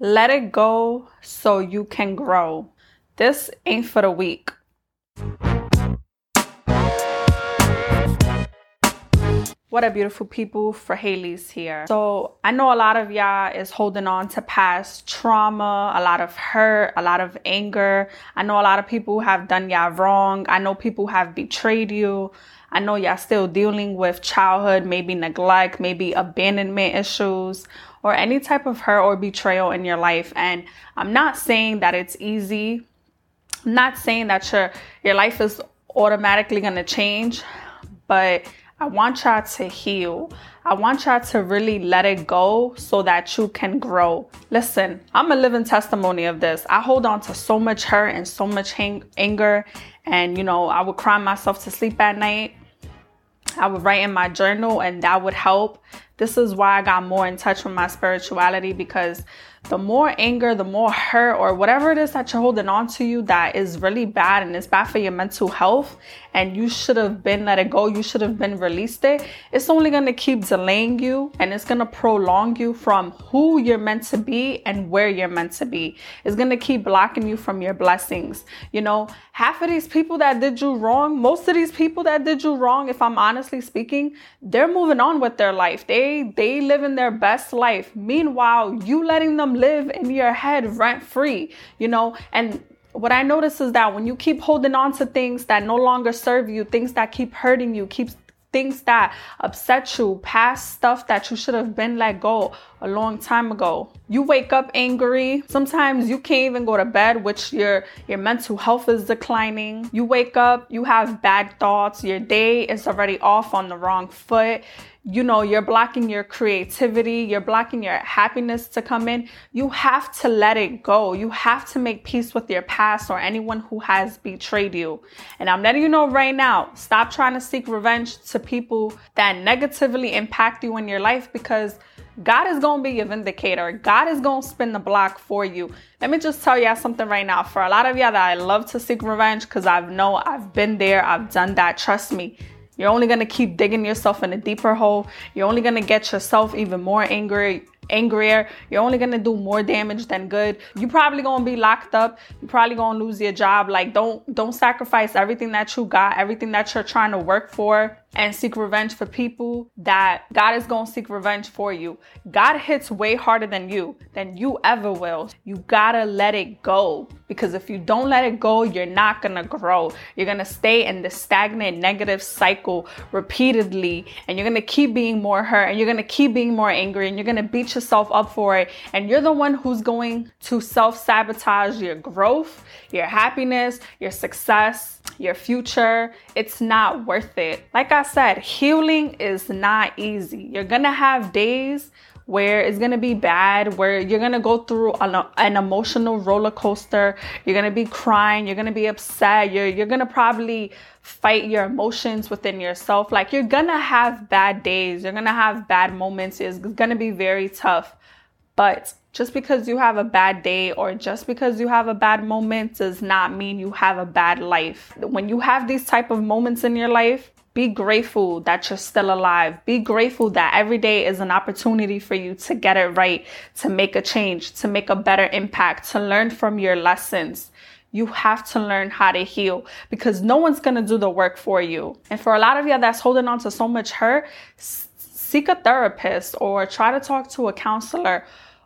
Let it go so you can grow. This ain't for the weak. What a beautiful people Frahelis here. So I know a lot of y'all is holding on to past trauma, a lot of hurt, a lot of anger. I know a lot of people have done y'all wrong. I know people have betrayed you. I know y'all still dealing with childhood, maybe neglect, maybe abandonment issues, or any type of hurt or betrayal in your life. And I'm not saying that it's easy. I'm not saying that your your life is automatically gonna change, but I want y'all to heal. I want y'all to really let it go so that you can grow. Listen, I'm a living testimony of this. I hold on to so much hurt and so much hang- anger, and you know, I would cry myself to sleep at night. I would write in my journal, and that would help. This is why I got more in touch with my spirituality because the more anger, the more hurt, or whatever it is that you're holding on to you that is really bad and it's bad for your mental health, and you should have been let it go, you should have been released it, it's only gonna keep delaying you and it's gonna prolong you from who you're meant to be and where you're meant to be. It's gonna keep blocking you from your blessings. You know, half of these people that did you wrong, most of these people that did you wrong, if I'm honestly speaking, they're moving on with their life. They they living their best life. Meanwhile, you letting them live in your head rent free, you know, and what I notice is that when you keep holding on to things that no longer serve you, things that keep hurting you, keep things that upset you, past stuff that you should have been let go a long time ago. You wake up angry. Sometimes you can't even go to bed, which your your mental health is declining. You wake up, you have bad thoughts. Your day is already off on the wrong foot you know, you're blocking your creativity, you're blocking your happiness to come in. You have to let it go. You have to make peace with your past or anyone who has betrayed you. And I'm letting you know right now stop trying to seek revenge to people that negatively impact you in your life because God is going to be your vindicator. God is going to spin the block for you. Let me just tell y'all something right now. For a lot of y'all that I love to seek revenge because I know I've been there, I've done that. Trust me you're only going to keep digging yourself in a deeper hole. You're only going to get yourself even more angry angrier. You're only gonna do more damage than good. You're probably gonna be locked up. You're probably gonna lose your job. Like don't don't sacrifice everything that you got, everything that you're trying to work for and seek revenge for people that God is going to seek revenge for you. God hits way harder than you, than you ever will. You gotta let it go because if you don't let it go, you're not gonna grow. You're gonna stay in the stagnant negative cycle repeatedly and you're gonna keep being more hurt and you're gonna keep being more angry and you're gonna beat yourself up for it. And you're the one who's going to self sabotage your growth, your happiness, your success your future. It's not worth it. Like I said, healing is not easy. You're gonna have days where it's gonna be bad, where you're gonna go through an, an, emotional roller coaster. You're gonna be crying, you're gonna be upset, you're, you're gonna probably fight your emotions within yourself. Like you're gonna have bad days, you're gonna have bad moments. It's gonna be very tough. But just because you have a bad day or just because you have a bad moment does not mean you have a bad life. When you have these type of moments in your life, be grateful that you're still alive. Be grateful that every day is an opportunity for you to get it right, to make a change, to make a better impact, to learn from your lessons. You have to learn how to heal because no one's going to do the work for you. And for a lot of you that's holding on to so much hurt, seek a therapist or try to talk to a counselor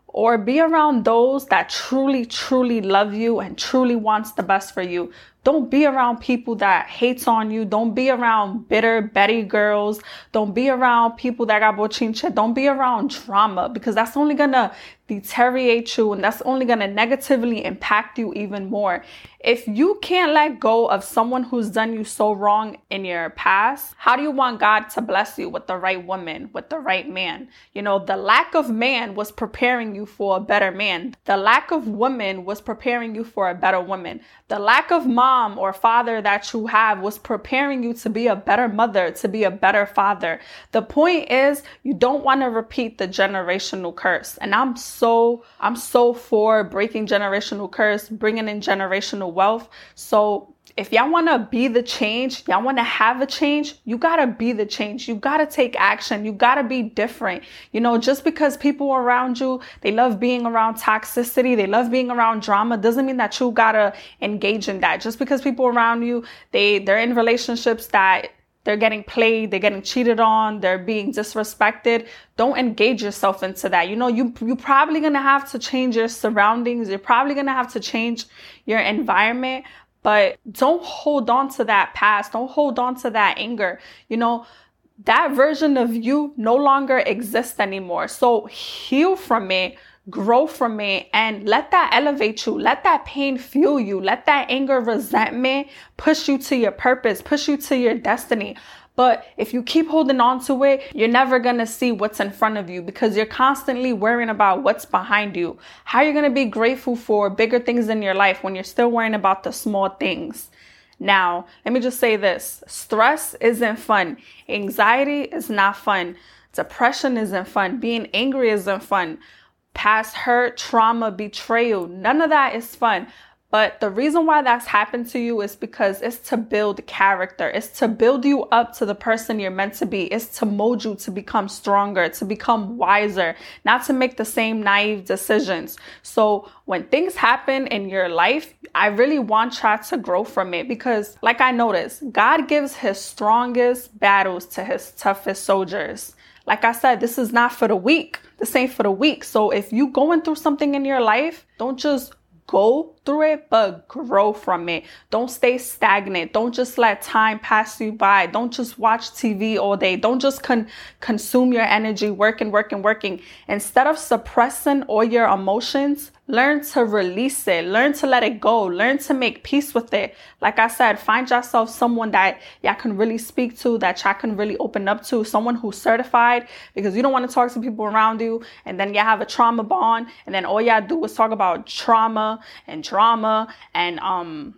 or be around those that truly, truly love you and truly wants the best for you. Don't be around people that hates on you. Don't be around bitter Betty girls. Don't be around people that got bochinche. Don't be around drama because that's only gonna deteriorate you and that's only gonna negatively impact you even more. If you can't let go of someone who's done you so wrong in your past, how do you want God to bless you with the right woman, with the right man? You know, the lack of man was preparing you for a better man. The lack of woman was preparing you for a better woman. The lack of mom or father that you have was preparing you to be a better mother, to be a better father. The point is, you don't want to repeat the generational curse. And I'm so, I'm so for breaking generational curse, bringing in generational wealth. So if y'all want to be the change, y'all want to have a change, you got to be the change. You got to take action. You got to be different. You know, just because people around you, they love being around toxicity, they love being around drama, doesn't mean that you got to engage in that. Just because people around you, they they're in relationships that they're getting played, they're getting cheated on, they're being disrespected. Don't engage yourself into that. You know, you you're probably gonna have to change your surroundings. You're probably gonna have to change your environment, but don't hold on to that past. Don't hold on to that anger. You know, that version of you no longer exists anymore. So heal from it, grow from it, and let that elevate you. Let that pain fuel you. Let that anger, resentment push you to your purpose, push you to your destiny. But if you keep holding on to it, you're never to see what's in front of you because you're constantly worrying about what's behind you. How you're to be grateful for bigger things in your life when you're still worrying about the small things? Now, let me just say this stress isn't fun, anxiety is not fun, depression isn't fun, being angry isn't fun, past hurt, trauma, betrayal, none of that is fun. But the reason why that's happened to you is because it's to build character. It's to build you up to the person you're meant to be. It's to mold you to become stronger, to become wiser, not to make the same naive decisions. So when things happen in your life, I really want you to grow from it because like I noticed, God gives his strongest battles to his toughest soldiers. Like I said, this is not for the weak. This ain't for the weak. So if you going through something in your life, don't just go through it, but grow from it. Don't stay stagnant. Don't just let time pass you by. Don't just watch TV all day. Don't just con- consume your energy working, working, working. Instead of suppressing all your emotions, learn to release it. Learn to let it go. Learn to make peace with it. Like I said, find yourself someone that y'all can really speak to, that y'all can really open up to, someone who's certified because you don't want to talk to people around you and then y'all have a trauma bond and then all y'all do is talk about trauma and drama and um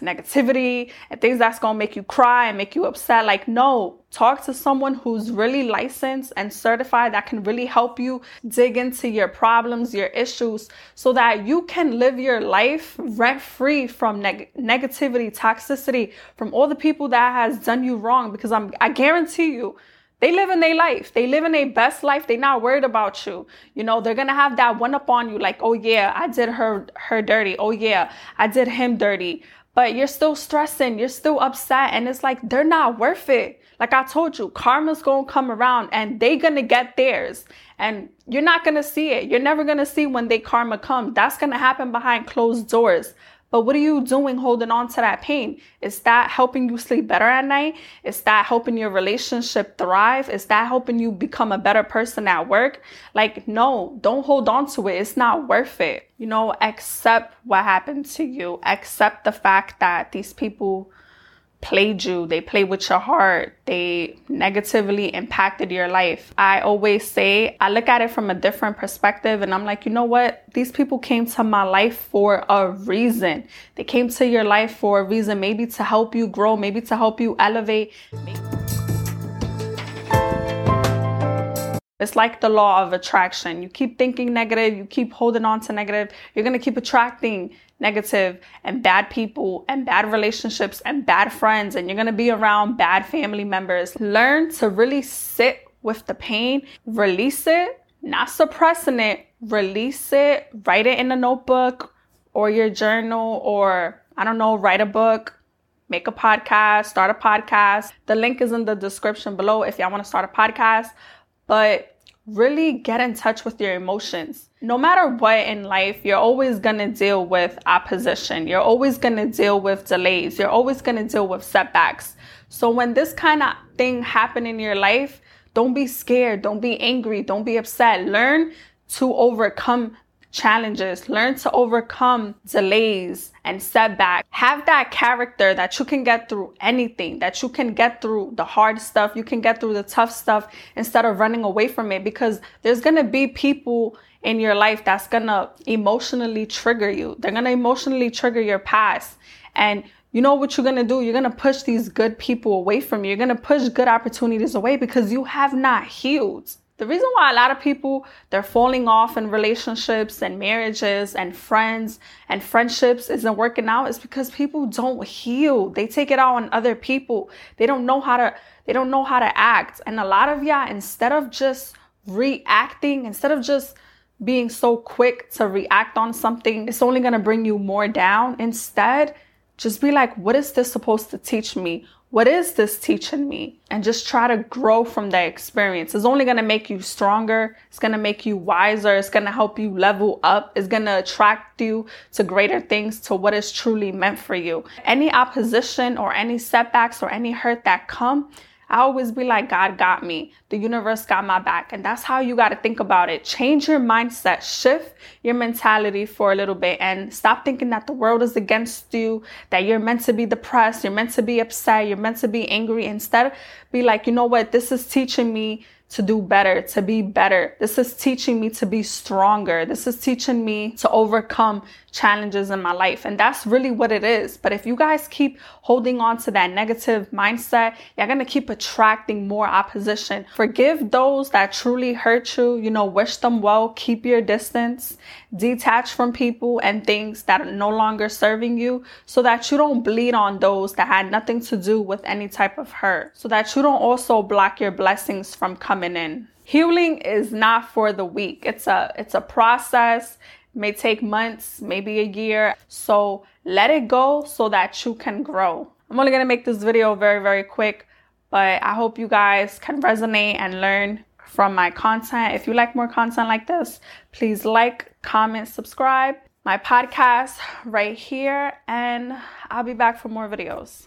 negativity and things that's gonna make you cry and make you upset. Like, no, talk to someone who's really licensed and certified that can really help you dig into your problems, your issues, so that you can live your life rent free from neg- negativity, toxicity, from all the people that has done you wrong. Because I'm, I guarantee you, they live in their life. They live in their best life. They're not worried about you. You know, they're gonna have that one up on you, like, oh yeah, I did her her dirty. Oh yeah, I did him dirty. But you're still stressing, you're still upset, and it's like they're not worth it. Like I told you, karma's gonna come around and they gonna get theirs. And you're not gonna see it. You're never gonna see when they karma comes. That's gonna happen behind closed doors. But what are you doing holding on to that pain? Is that helping you sleep better at night? Is that helping your relationship thrive? Is that helping you become a better person at work? Like, no, don't hold on to it. It's not worth it. You know, accept what happened to you. Accept the fact that these people played you, they played with your heart, they negatively impacted your life. I always say, I look at it from a different perspective and I'm like, you know what? These people came to my life for a reason. They came to your life for a reason, maybe to help you grow, maybe to help you elevate. It's like the law of attraction. You keep thinking negative, you keep holding on to negative, you're to keep attracting negative and bad people and bad relationships and bad friends, and you're gonna be around bad family members. Learn to really sit with the pain, release it, not suppressing it, release it, write it in a notebook or your journal, or I don't know, write a book. Make a podcast, start a podcast. The link is in the description below if y'all want to start a podcast. But really get in touch with your emotions. No matter what in life, you're always going to deal with opposition. You're always going to deal with delays. You're always going to deal with setbacks. So when this kind of thing happen in your life, don't be scared. Don't be angry. Don't be upset. Learn to overcome challenges, learn to overcome delays and setbacks. Have that character that you can get through anything, that you can get through the hard stuff, you can get through the tough stuff instead of running away from it because there's gonna be people in your life that's gonna emotionally trigger you. They're gonna emotionally trigger your past. And you know what you're gonna do? You're gonna push these good people away from you. You're gonna push good opportunities away because you have not healed. The reason why a lot of people they're falling off in relationships and marriages and friends and friendships isn't working out is because people don't heal. They take it out on other people. They don't know how to they don't know how to act. And a lot of y'all instead of just reacting, instead of just being so quick to react on something, it's only going to bring you more down. Instead, just be like, what is this supposed to teach me? What is this teaching me? And just try to grow from that experience. It's only to make you stronger. It's to make you wiser. It's to help you level up. It's to attract you to greater things, to what is truly meant for you. Any opposition or any setbacks or any hurt that come, I always be like, God got me. The universe got my back. And that's how you got to think about it. Change your mindset, shift your mentality for a little bit, and stop thinking that the world is against you, that you're meant to be depressed, you're meant to be upset, you're meant to be angry. Instead, be like, you know what? This is teaching me to do better, to be better. This is teaching me to be stronger. This is teaching me to overcome challenges in my life. And that's really what it is. But if you guys keep holding on to that negative mindset, you're going to keep attracting more opposition. Forgive those that truly hurt you. You know, wish them well, keep your distance, detach from people and things that are no longer serving you so that you don't bleed on those that had nothing to do with any type of hurt. So that you don't also block your blessings from coming in. Healing is not for the weak. It's a it's a process may take months, maybe a year. So let it go so that you can grow. I'm only to make this video very, very quick, but I hope you guys can resonate and learn from my content. If you like more content like this, please like, comment, subscribe. My podcast right here, and I'll be back for more videos.